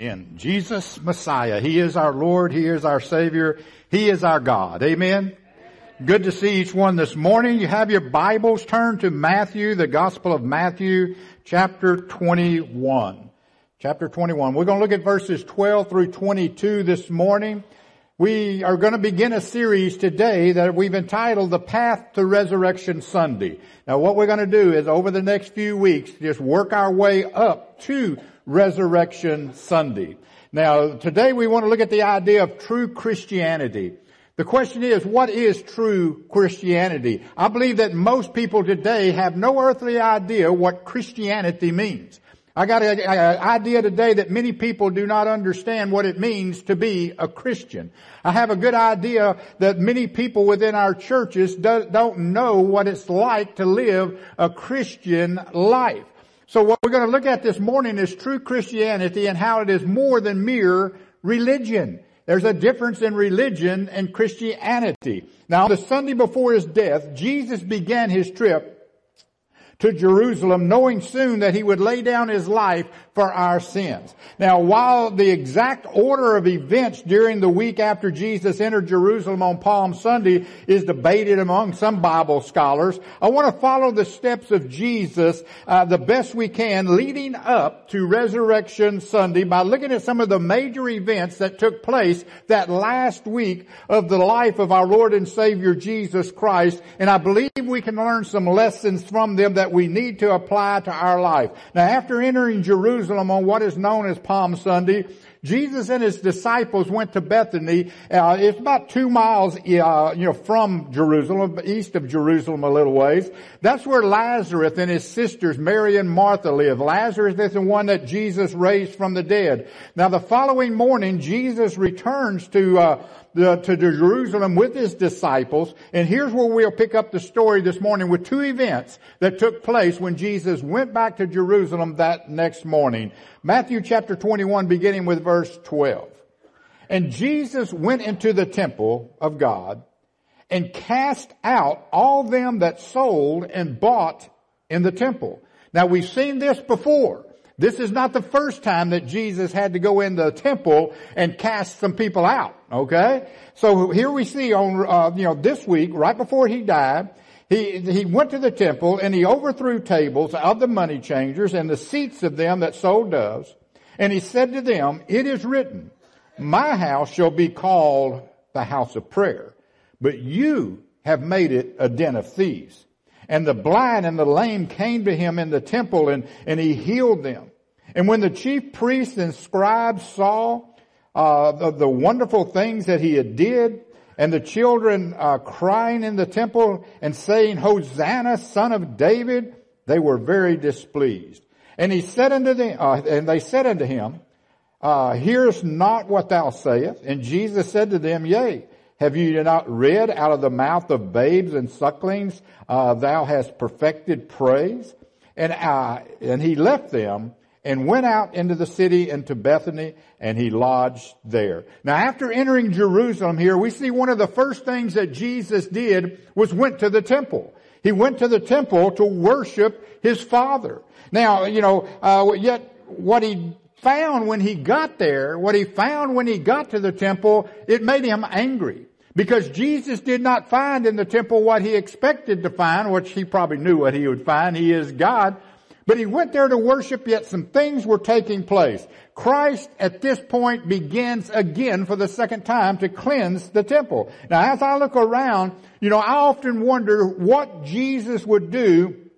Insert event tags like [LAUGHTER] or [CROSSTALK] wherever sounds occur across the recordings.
in Jesus Messiah. He is our Lord. He is our Savior. He is our God. Amen. Good to see each one this morning. You have your Bibles turned to Matthew, the Gospel of Matthew, chapter 21. Chapter 21. We're going to look at verses 12 through 22 this morning. We are going to begin a series today that we've entitled The Path to Resurrection Sunday. Now what we're going to do is over the next few weeks, just work our way up to Resurrection Sunday. Now today we want to look at the idea of true Christianity. The question is, what is true Christianity? I believe that most people today have no earthly idea what Christianity means. I got an idea today that many people do not understand what it means to be a Christian. I have a good idea that many people within our churches do, don't know what it's like to live a Christian life. So what we're going to look at this morning is true Christianity and how it is more than mere religion. There's a difference in religion and Christianity. Now, the Sunday before his death, Jesus began his trip to Jerusalem, knowing soon that he would lay down his life for our sins. Now, while the exact order of events during the week after Jesus entered Jerusalem on Palm Sunday is debated among some Bible scholars, I want to follow the steps of Jesus uh, the best we can leading up to Resurrection Sunday by looking at some of the major events that took place that last week of the life of our Lord and Savior Jesus Christ. And I believe we can learn some lessons from them that we need to apply to our life. Now after entering Jerusalem, Jerusalem on what is known as Palm Sunday. Jesus and his disciples went to Bethany. Uh, it's about two miles, uh, you know, from Jerusalem, east of Jerusalem a little ways. That's where Lazarus and his sisters, Mary and Martha, live. Lazarus is the one that Jesus raised from the dead. Now, the following morning, Jesus returns to uh, to Jerusalem with his disciples. And here's where we'll pick up the story this morning with two events that took place when Jesus went back to Jerusalem that next morning. Matthew chapter 21 beginning with verse 12. And Jesus went into the temple of God and cast out all them that sold and bought in the temple. Now we've seen this before. This is not the first time that Jesus had to go in the temple and cast some people out. Okay, so here we see on uh, you know this week, right before he died, he he went to the temple and he overthrew tables of the money changers and the seats of them that sold doves, and he said to them, "It is written, My house shall be called the house of prayer, but you have made it a den of thieves." And the blind and the lame came to him in the temple and, and he healed them. And when the chief priests and scribes saw uh, the, the, wonderful things that he had did, and the children uh, crying in the temple and saying, Hosanna, son of David, they were very displeased. And he said unto them, uh, and they said unto him, uh, hearest not what thou sayest? And Jesus said to them, Yea, have you not read out of the mouth of babes and sucklings, uh, thou hast perfected praise? And, uh, and he left them and went out into the city into Bethany and he lodged there. Now after entering Jerusalem here, we see one of the first things that Jesus did was went to the temple. He went to the temple to worship his father. Now, you know, uh, yet what he found when he got there, what he found when he got to the temple, it made him angry. Because Jesus did not find in the temple what he expected to find, which he probably knew what he would find. He is God. But he went there to worship, yet some things were taking place. Christ at this point begins again for the second time to cleanse the temple. Now as I look around, you know, I often wonder what Jesus would do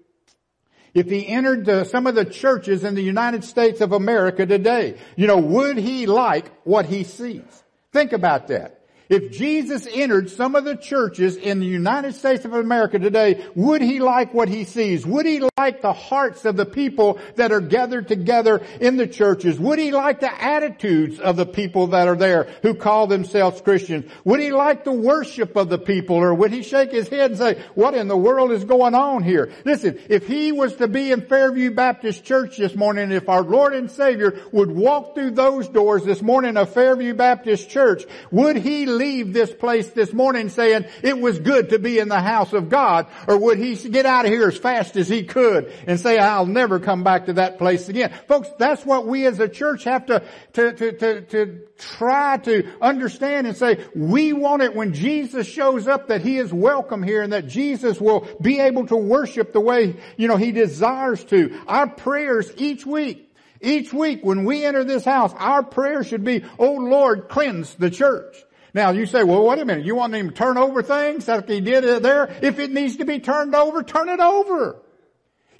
if he entered the, some of the churches in the United States of America today. You know, would he like what he sees? Think about that. If Jesus entered some of the churches in the United States of America today, would he like what he sees? Would he like the hearts of the people that are gathered together in the churches? Would he like the attitudes of the people that are there who call themselves Christians? Would he like the worship of the people or would he shake his head and say, what in the world is going on here? Listen, if he was to be in Fairview Baptist Church this morning, if our Lord and Savior would walk through those doors this morning of Fairview Baptist Church, would he leave this place this morning saying it was good to be in the house of God? Or would he get out of here as fast as he could good and say, I'll never come back to that place again. Folks, that's what we as a church have to, to, to, to, to try to understand and say, we want it when Jesus shows up that He is welcome here and that Jesus will be able to worship the way, you know, He desires to. Our prayers each week each week when we enter this house, our prayer should be, Oh Lord, cleanse the church. Now you say, well, wait a minute. You want him to turn over things like he did there? If it needs to be turned over, turn it over.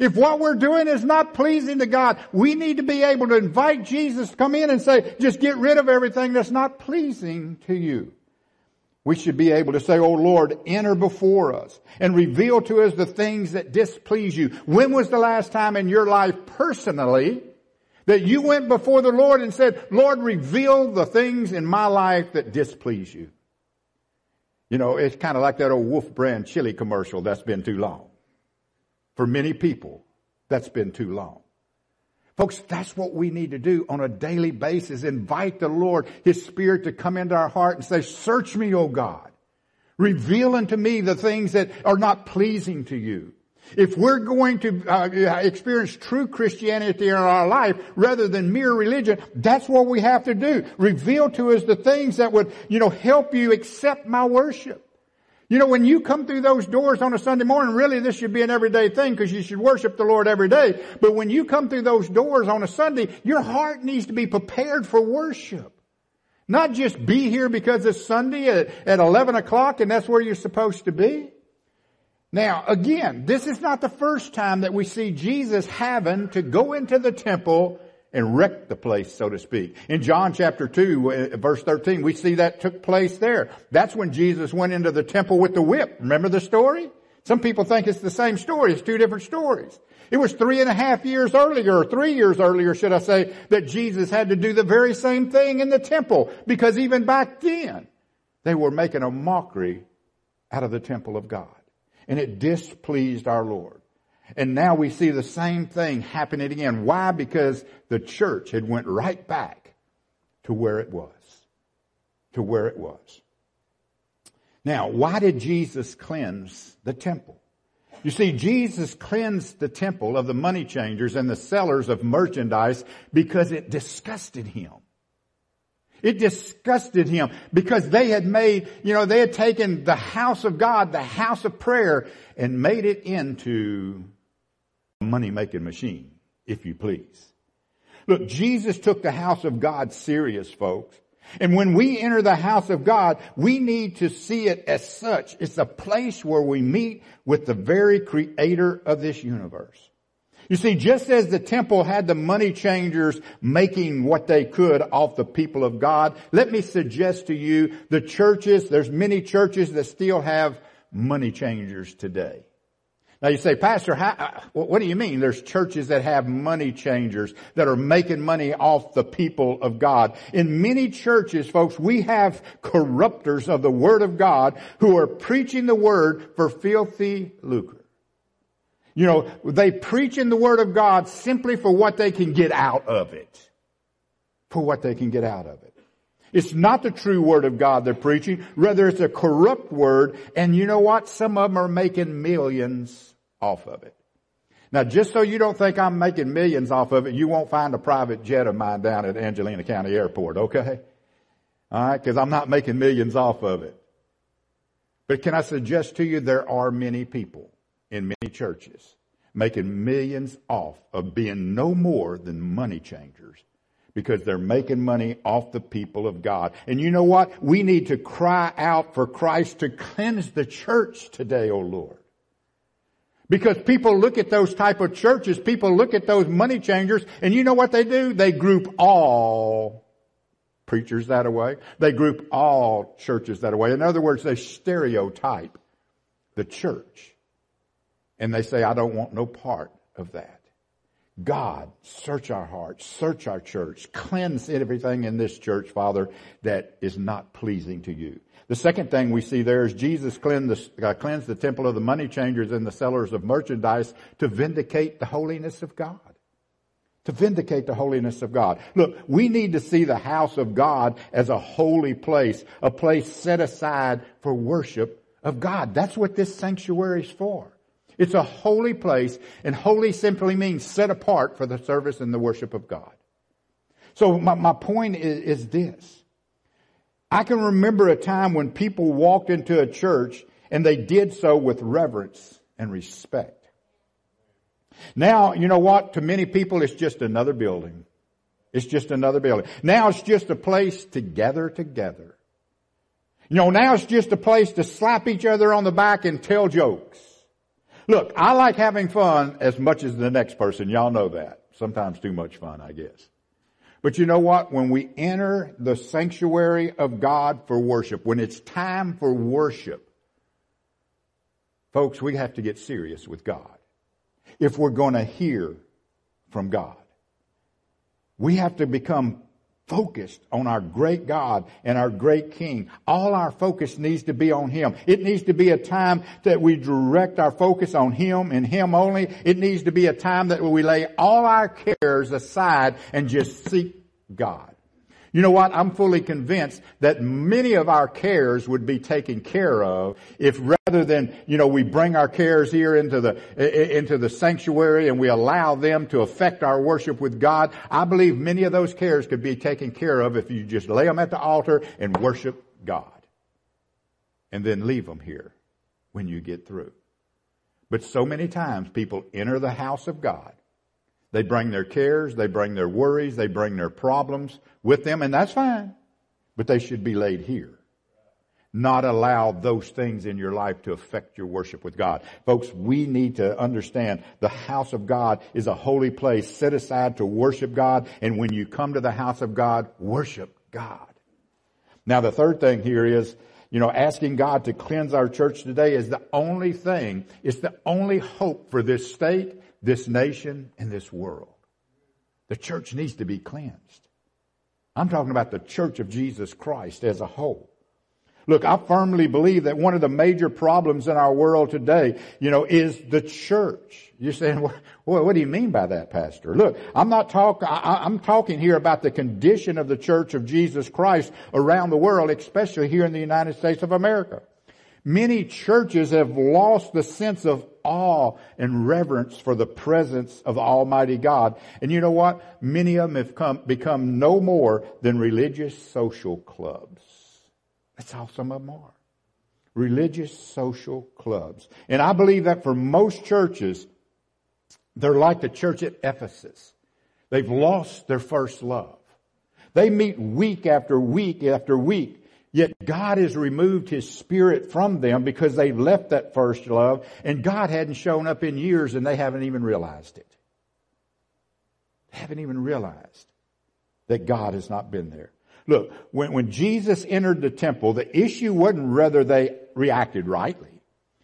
If what we're doing is not pleasing to God, we need to be able to invite Jesus to come in and say, just get rid of everything that's not pleasing to you. We should be able to say, Oh Lord, enter before us and reveal to us the things that displease you. When was the last time in your life personally that you went before the Lord and said, Lord, reveal the things in my life that displease you. You know, it's kind of like that old Wolf brand chili commercial that's been too long. For many people, that's been too long. Folks, that's what we need to do on a daily basis. Invite the Lord, His Spirit to come into our heart and say, search me, O God. Reveal unto me the things that are not pleasing to you. If we're going to uh, experience true Christianity in our life rather than mere religion, that's what we have to do. Reveal to us the things that would, you know, help you accept my worship. You know, when you come through those doors on a Sunday morning, really this should be an everyday thing because you should worship the Lord every day. But when you come through those doors on a Sunday, your heart needs to be prepared for worship. Not just be here because it's Sunday at, at 11 o'clock and that's where you're supposed to be. Now, again, this is not the first time that we see Jesus having to go into the temple and wreck the place, so to speak. In John chapter 2, uh, verse 13, we see that took place there. That's when Jesus went into the temple with the whip. Remember the story? Some people think it's the same story. It's two different stories. It was three and a half years earlier, or three years earlier, should I say, that Jesus had to do the very same thing in the temple. Because even back then, they were making a mockery out of the temple of God and it displeased our Lord. And now we see the same thing happening again. Why? Because the church had went right back to where it was. To where it was. Now, why did Jesus cleanse the temple? You see, Jesus cleansed the temple of the money changers and the sellers of merchandise because it disgusted him. It disgusted him because they had made, you know, they had taken the house of God, the house of prayer, and made it into money making machine, if you please. Look, Jesus took the house of God serious, folks. And when we enter the house of God, we need to see it as such. It's a place where we meet with the very creator of this universe. You see, just as the temple had the money changers making what they could off the people of God, let me suggest to you the churches, there's many churches that still have money changers today. Now you say, Pastor, how, uh, what do you mean? There's churches that have money changers that are making money off the people of God. In many churches, folks, we have corrupters of the Word of God who are preaching the Word for filthy lucre. You know, they preach in the Word of God simply for what they can get out of it. For what they can get out of it. It's not the true Word of God they're preaching. Rather, it's a corrupt Word. And you know what? Some of them are making millions off of it. Now, just so you don't think I'm making millions off of it, you won't find a private jet of mine down at Angelina County Airport, okay? Alright, cause I'm not making millions off of it. But can I suggest to you there are many people in many churches, making millions off of being no more than money changers because they're making money off the people of God. And you know what? We need to cry out for Christ to cleanse the church today, O oh Lord. Because people look at those type of churches, people look at those money changers, and you know what they do? They group all preachers that way. They group all churches that way. In other words, they stereotype the church and they say, I don't want no part of that. God, search our hearts, search our church, cleanse everything in this church, Father, that is not pleasing to you. The second thing we see there is Jesus cleansed the, uh, cleansed the temple of the money changers and the sellers of merchandise to vindicate the holiness of God. To vindicate the holiness of God. Look, we need to see the house of God as a holy place, a place set aside for worship of God. That's what this sanctuary is for. It's a holy place, and holy simply means set apart for the service and the worship of God. So my, my point is, is this. I can remember a time when people walked into a church and they did so with reverence and respect. Now, you know what? To many people, it's just another building. It's just another building. Now it's just a place to gather together. You know, now it's just a place to slap each other on the back and tell jokes. Look, I like having fun as much as the next person. Y'all know that. Sometimes too much fun, I guess. But you know what? When we enter the sanctuary of God for worship, when it's time for worship, folks, we have to get serious with God. If we're going to hear from God, we have to become focused on our great God and our great King. All our focus needs to be on Him. It needs to be a time that we direct our focus on Him and Him only. It needs to be a time that we lay all our cares aside and just seek God. You know what? I'm fully convinced that many of our cares would be taken care of if rather than, you know, we bring our cares here into the, into the sanctuary and we allow them to affect our worship with God. I believe many of those cares could be taken care of if you just lay them at the altar and worship God. And then leave them here when you get through. But so many times people enter the house of God they bring their cares, they bring their worries, they bring their problems with them, and that's fine. But they should be laid here. Not allow those things in your life to affect your worship with God. Folks, we need to understand the house of God is a holy place set aside to worship God, and when you come to the house of God, worship God. Now the third thing here is, you know, asking God to cleanse our church today is the only thing, it's the only hope for this state this nation and this world. The church needs to be cleansed. I'm talking about the church of Jesus Christ as a whole. Look, I firmly believe that one of the major problems in our world today, you know, is the church. You're saying, well, what do you mean by that, Pastor? Look, I'm not talking, I'm talking here about the condition of the church of Jesus Christ around the world, especially here in the United States of America. Many churches have lost the sense of awe and reverence for the presence of Almighty God. And you know what? Many of them have come, become no more than religious social clubs. That's all some of them are. Religious social clubs. And I believe that for most churches, they're like the church at Ephesus. They've lost their first love. They meet week after week after week God has removed His Spirit from them because they've left that first love and God hadn't shown up in years and they haven't even realized it. They haven't even realized that God has not been there. Look, when, when Jesus entered the temple, the issue wasn't whether they reacted rightly.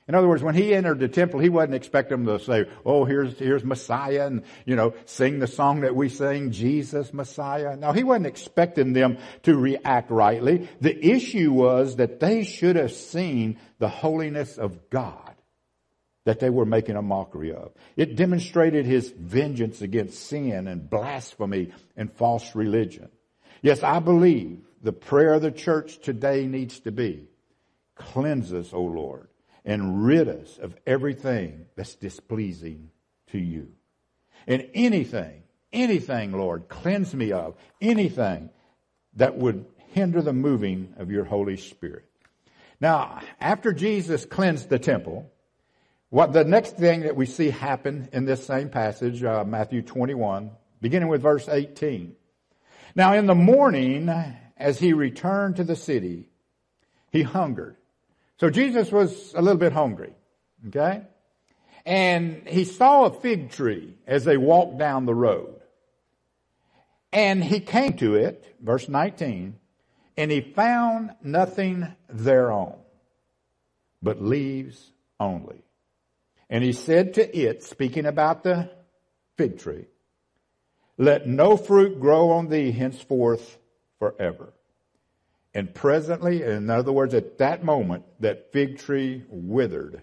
In other words, when he entered the temple, he wasn't expecting them to say, oh, here's, here's Messiah and, you know, sing the song that we sing, Jesus Messiah. No, he wasn't expecting them to react rightly. The issue was that they should have seen the holiness of God that they were making a mockery of. It demonstrated his vengeance against sin and blasphemy and false religion. Yes, I believe the prayer of the church today needs to be, cleanse us, O Lord and rid us of everything that's displeasing to you. And anything, anything, Lord, cleanse me of, anything that would hinder the moving of your Holy Spirit. Now, after Jesus cleansed the temple, what the next thing that we see happen in this same passage, uh, Matthew 21, beginning with verse 18. Now in the morning, as he returned to the city, he hungered. So Jesus was a little bit hungry. Okay? And he saw a fig tree as they walked down the road. And he came to it, verse 19, and he found nothing thereon, but leaves only. And he said to it, speaking about the fig tree, let no fruit grow on thee henceforth forever. And presently, in other words, at that moment, that fig tree withered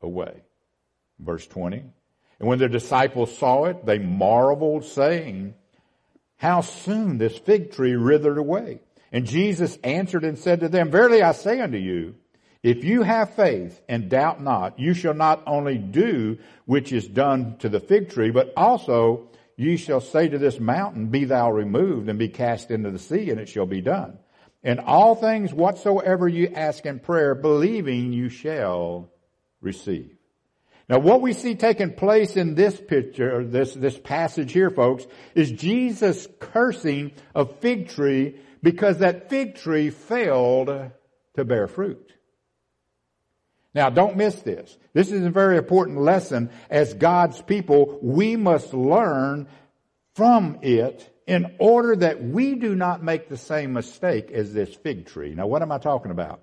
away. Verse 20. And when the disciples saw it, they marveled, saying, How soon this fig tree withered away. And Jesus answered and said to them, Verily I say unto you, If you have faith and doubt not, you shall not only do which is done to the fig tree, but also you shall say to this mountain, be thou removed and be cast into the sea, and it shall be done. And all things whatsoever you ask in prayer, believing you shall receive. Now what we see taking place in this picture, this, this passage here, folks, is Jesus cursing a fig tree because that fig tree failed to bear fruit. Now don't miss this. This is a very important lesson as God's people. We must learn from it in order that we do not make the same mistake as this fig tree. Now what am I talking about?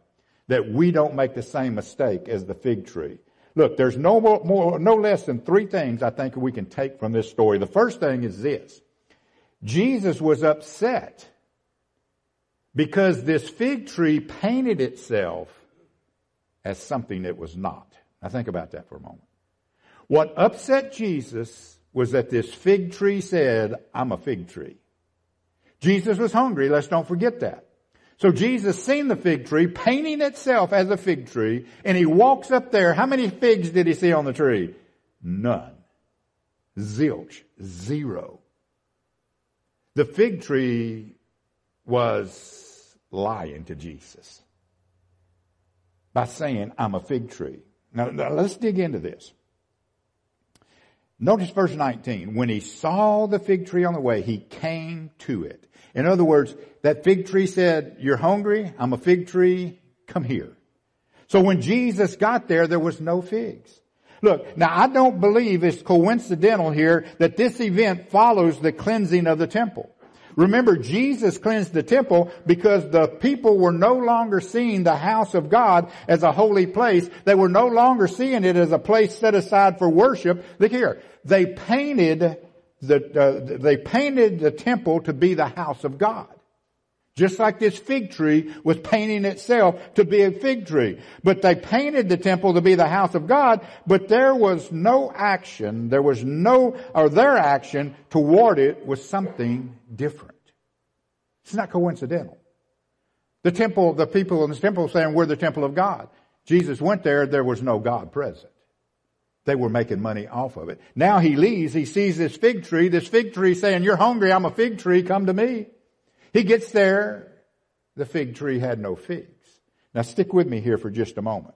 That we don't make the same mistake as the fig tree. Look, there's no more, more, no less than three things I think we can take from this story. The first thing is this. Jesus was upset because this fig tree painted itself as something it was not. Now think about that for a moment. What upset Jesus was that this fig tree said, I'm a fig tree. Jesus was hungry, let's don't forget that. So Jesus seen the fig tree painting itself as a fig tree and he walks up there. How many figs did he see on the tree? None. Zilch. Zero. The fig tree was lying to Jesus by saying, I'm a fig tree. Now, now let's dig into this. Notice verse 19. When he saw the fig tree on the way, he came to it. In other words, that fig tree said, you're hungry? I'm a fig tree. Come here. So when Jesus got there, there was no figs. Look, now I don't believe it's coincidental here that this event follows the cleansing of the temple. Remember, Jesus cleansed the temple because the people were no longer seeing the house of God as a holy place. They were no longer seeing it as a place set aside for worship. Look here. They painted the, uh, they painted the temple to be the house of God. Just like this fig tree was painting itself to be a fig tree. But they painted the temple to be the house of God, but there was no action, there was no, or their action toward it was something different. It's not coincidental. The temple, the people in the temple saying we're the temple of God. Jesus went there, there was no God present. They were making money off of it. Now he leaves, he sees this fig tree, this fig tree saying, you're hungry, I'm a fig tree, come to me. He gets there, the fig tree had no figs. Now stick with me here for just a moment.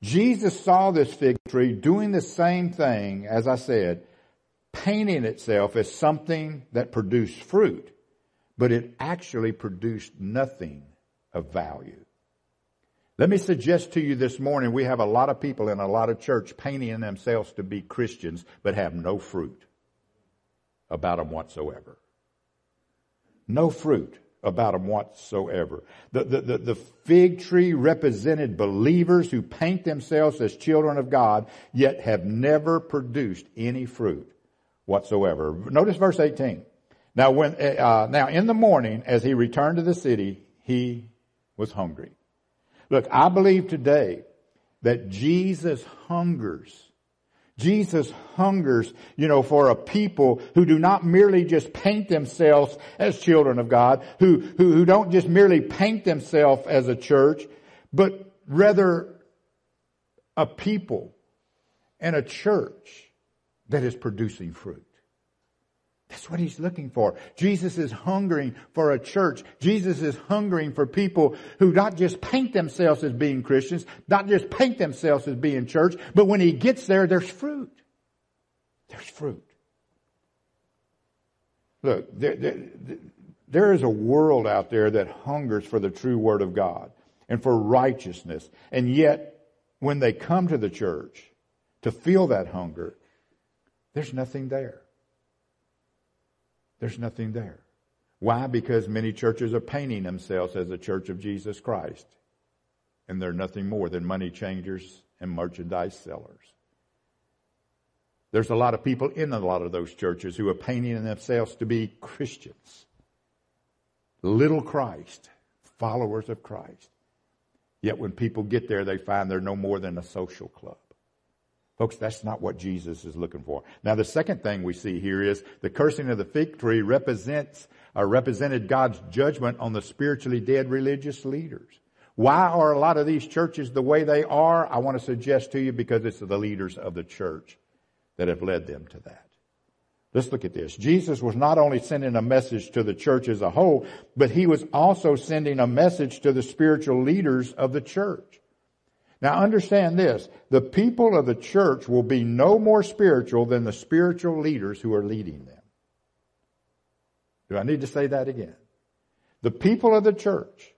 Jesus saw this fig tree doing the same thing, as I said, painting itself as something that produced fruit, but it actually produced nothing of value. Let me suggest to you this morning, we have a lot of people in a lot of church painting themselves to be Christians, but have no fruit about them whatsoever. No fruit about them whatsoever. The, the, the, the, fig tree represented believers who paint themselves as children of God, yet have never produced any fruit whatsoever. Notice verse 18. Now when, uh, now in the morning, as he returned to the city, he was hungry. Look, I believe today that Jesus hungers. Jesus hungers, you know, for a people who do not merely just paint themselves as children of God, who, who, who don't just merely paint themselves as a church, but rather a people and a church that is producing fruit. That's what he's looking for. Jesus is hungering for a church. Jesus is hungering for people who not just paint themselves as being Christians, not just paint themselves as being church, but when he gets there, there's fruit. There's fruit. Look, there, there, there is a world out there that hungers for the true word of God and for righteousness. And yet, when they come to the church to feel that hunger, there's nothing there. There's nothing there. Why? Because many churches are painting themselves as a church of Jesus Christ. And they're nothing more than money changers and merchandise sellers. There's a lot of people in a lot of those churches who are painting themselves to be Christians. Little Christ, followers of Christ. Yet when people get there, they find they're no more than a social club. Folks, that's not what Jesus is looking for. Now the second thing we see here is the cursing of the fig tree represents or represented God's judgment on the spiritually dead religious leaders. Why are a lot of these churches the way they are? I want to suggest to you because it's the leaders of the church that have led them to that. Let's look at this. Jesus was not only sending a message to the church as a whole, but he was also sending a message to the spiritual leaders of the church. Now understand this. The people of the church will be no more spiritual than the spiritual leaders who are leading them. Do I need to say that again? The people of the church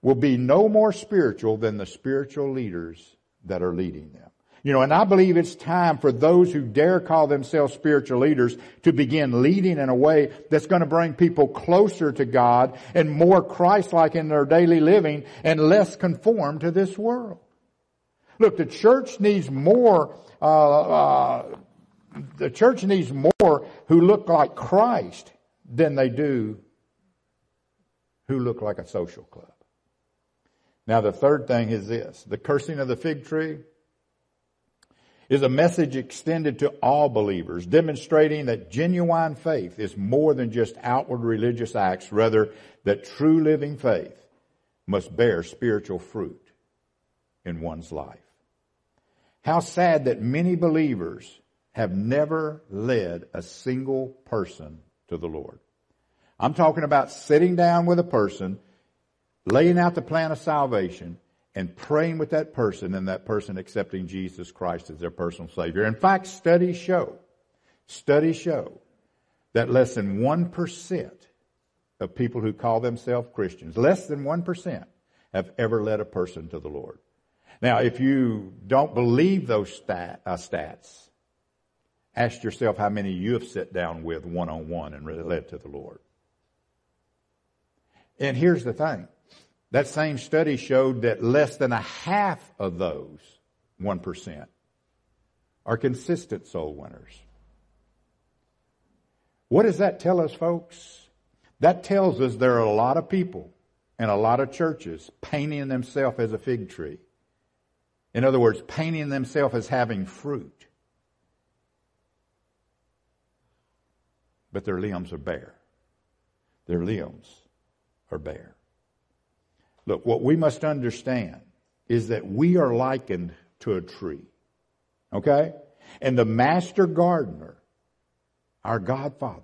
will be no more spiritual than the spiritual leaders that are leading them. You know, and I believe it's time for those who dare call themselves spiritual leaders to begin leading in a way that's going to bring people closer to God and more Christ-like in their daily living and less conformed to this world. Look, the church needs more, uh, uh, the church needs more who look like Christ than they do who look like a social club. Now the third thing is this. The cursing of the fig tree is a message extended to all believers, demonstrating that genuine faith is more than just outward religious acts, rather that true living faith must bear spiritual fruit in one's life. How sad that many believers have never led a single person to the Lord. I'm talking about sitting down with a person, laying out the plan of salvation, and praying with that person and that person accepting Jesus Christ as their personal Savior. In fact, studies show, studies show that less than 1% of people who call themselves Christians, less than 1%, have ever led a person to the Lord. Now, if you don't believe those stat, uh, stats, ask yourself how many you have sat down with one on one and led to the Lord. And here's the thing. That same study showed that less than a half of those, 1%, are consistent soul winners. What does that tell us, folks? That tells us there are a lot of people and a lot of churches painting themselves as a fig tree. In other words, painting themselves as having fruit. But their limbs are bare. Their limbs are bare. Look, what we must understand is that we are likened to a tree. Okay? And the master gardener, our Godfather,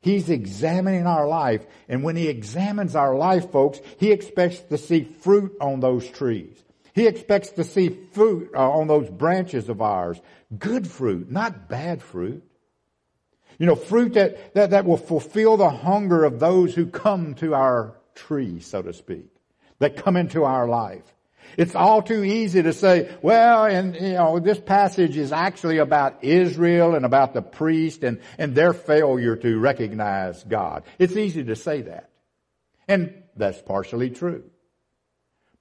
He's examining our life, and when He examines our life, folks, He expects to see fruit on those trees. He expects to see fruit uh, on those branches of ours. Good fruit, not bad fruit. You know, fruit that, that, that will fulfill the hunger of those who come to our tree, so to speak, that come into our life. It's all too easy to say, well, and you know, this passage is actually about Israel and about the priest and, and their failure to recognize God. It's easy to say that. And that's partially true.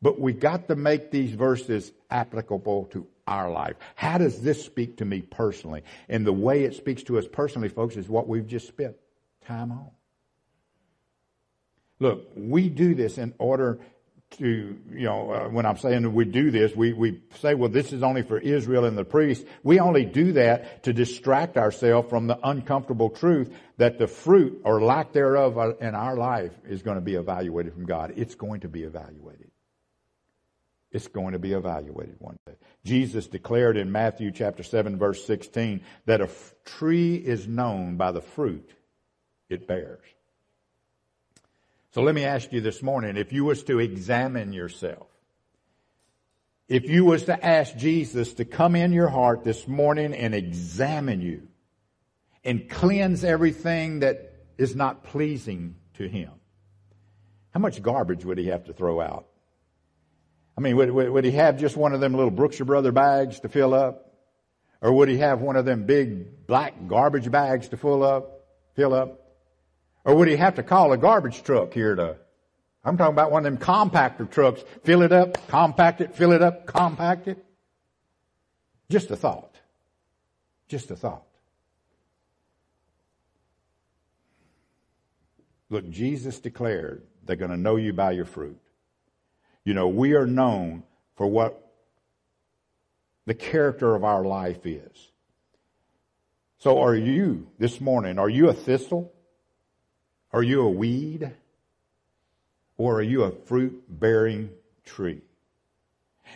But we got to make these verses applicable to our life. How does this speak to me personally? And the way it speaks to us personally, folks, is what we've just spent time on. Look, we do this in order to, you know, uh, when I'm saying we do this, we, we say, well, this is only for Israel and the priests. We only do that to distract ourselves from the uncomfortable truth that the fruit or lack thereof in our life is going to be evaluated from God. It's going to be evaluated. It's going to be evaluated one day. Jesus declared in Matthew chapter 7 verse 16 that a tree is known by the fruit it bears. So let me ask you this morning, if you was to examine yourself, if you was to ask Jesus to come in your heart this morning and examine you and cleanse everything that is not pleasing to him, how much garbage would he have to throw out? I mean, would, would, he have just one of them little Brookshire Brother bags to fill up? Or would he have one of them big black garbage bags to fill up, fill up? Or would he have to call a garbage truck here to, I'm talking about one of them compactor trucks, fill it up, compact it, fill it up, compact it? Just a thought. Just a thought. Look, Jesus declared they're going to know you by your fruit. You know, we are known for what the character of our life is. So are you this morning, are you a thistle? Are you a weed? Or are you a fruit bearing tree.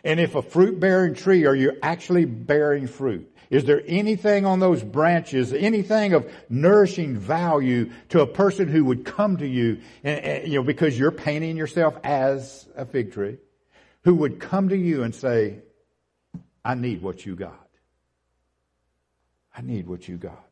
And if a fruit bearing tree, are you actually bearing fruit? Is there anything on those branches, anything of nourishing value to a person who would come to you, and, and, you know, because you're painting yourself as a fig tree, who would come to you and say, I need what you got. I need what you got.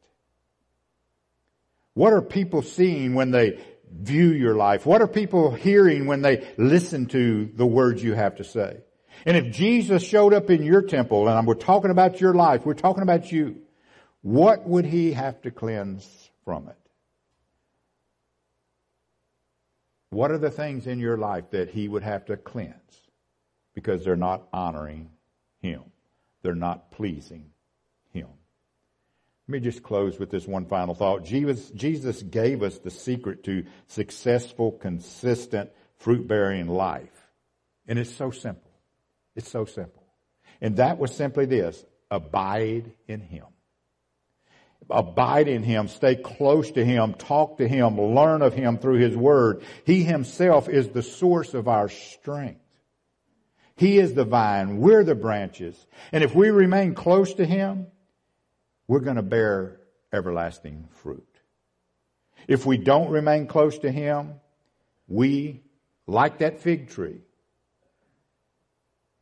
What are people seeing when they view your life? What are people hearing when they listen to the words you have to say? And if Jesus showed up in your temple, and we're talking about your life, we're talking about you, what would he have to cleanse from it? What are the things in your life that he would have to cleanse? Because they're not honoring him. They're not pleasing him. Let me just close with this one final thought. Jesus, Jesus gave us the secret to successful, consistent, fruit bearing life. And it's so simple. It's so simple. And that was simply this abide in Him. Abide in Him, stay close to Him, talk to Him, learn of Him through His Word. He Himself is the source of our strength. He is the vine, we're the branches. And if we remain close to Him, we're going to bear everlasting fruit. If we don't remain close to Him, we, like that fig tree,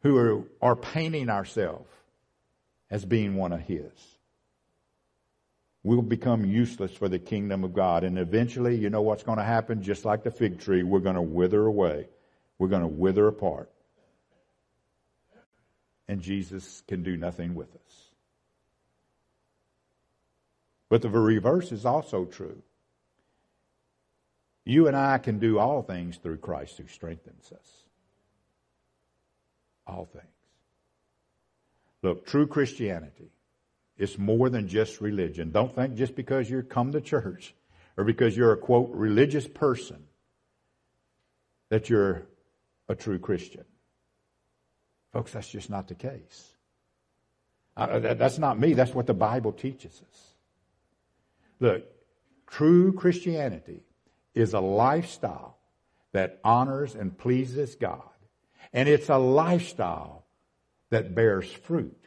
who are, are painting ourselves as being one of His. We'll become useless for the kingdom of God. And eventually, you know what's going to happen? Just like the fig tree, we're going to wither away. We're going to wither apart. And Jesus can do nothing with us. But the reverse is also true. You and I can do all things through Christ who strengthens us all things. Look, true Christianity is more than just religion. Don't think just because you come to church or because you're a quote religious person that you're a true Christian. Folks, that's just not the case. That, that's not me. That's what the Bible teaches us. Look, true Christianity is a lifestyle that honors and pleases God and it's a lifestyle that bears fruit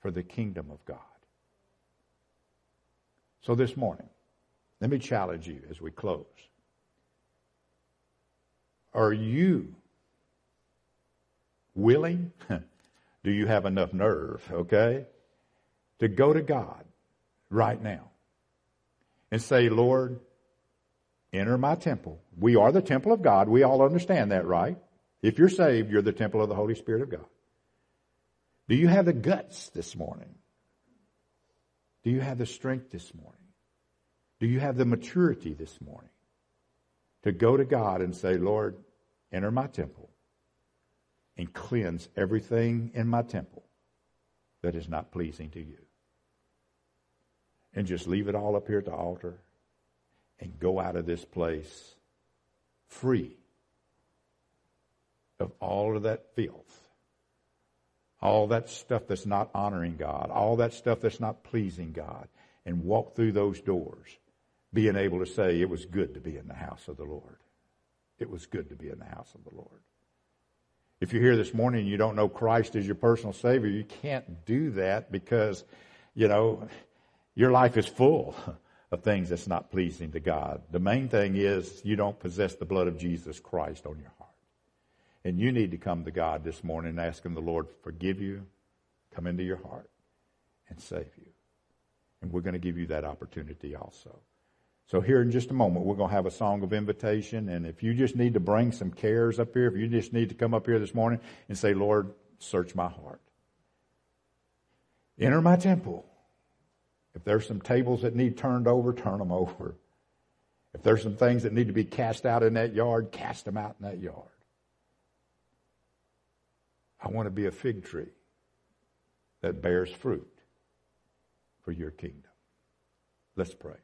for the kingdom of God. So this morning, let me challenge you as we close. Are you willing? [LAUGHS] Do you have enough nerve, okay? To go to God right now and say, Lord, enter my temple. We are the temple of God. We all understand that, right? If you're saved, you're the temple of the Holy Spirit of God. Do you have the guts this morning? Do you have the strength this morning? Do you have the maturity this morning to go to God and say, Lord, enter my temple and cleanse everything in my temple that is not pleasing to you? And just leave it all up here at the altar and go out of this place free of all of that filth, all that stuff that's not honoring God, all that stuff that's not pleasing God, and walk through those doors, being able to say, it was good to be in the house of the Lord. It was good to be in the house of the Lord. If you're here this morning and you don't know Christ as your personal Savior, you can't do that because, you know, your life is full [LAUGHS] of things that's not pleasing to God. The main thing is you don't possess the blood of Jesus Christ on your. And you need to come to God this morning and ask Him the Lord forgive you, come into your heart, and save you. And we're going to give you that opportunity also. So here in just a moment, we're going to have a song of invitation. And if you just need to bring some cares up here, if you just need to come up here this morning and say, Lord, search my heart. Enter my temple. If there's some tables that need turned over, turn them over. If there's some things that need to be cast out in that yard, cast them out in that yard. I want to be a fig tree that bears fruit for your kingdom. Let's pray.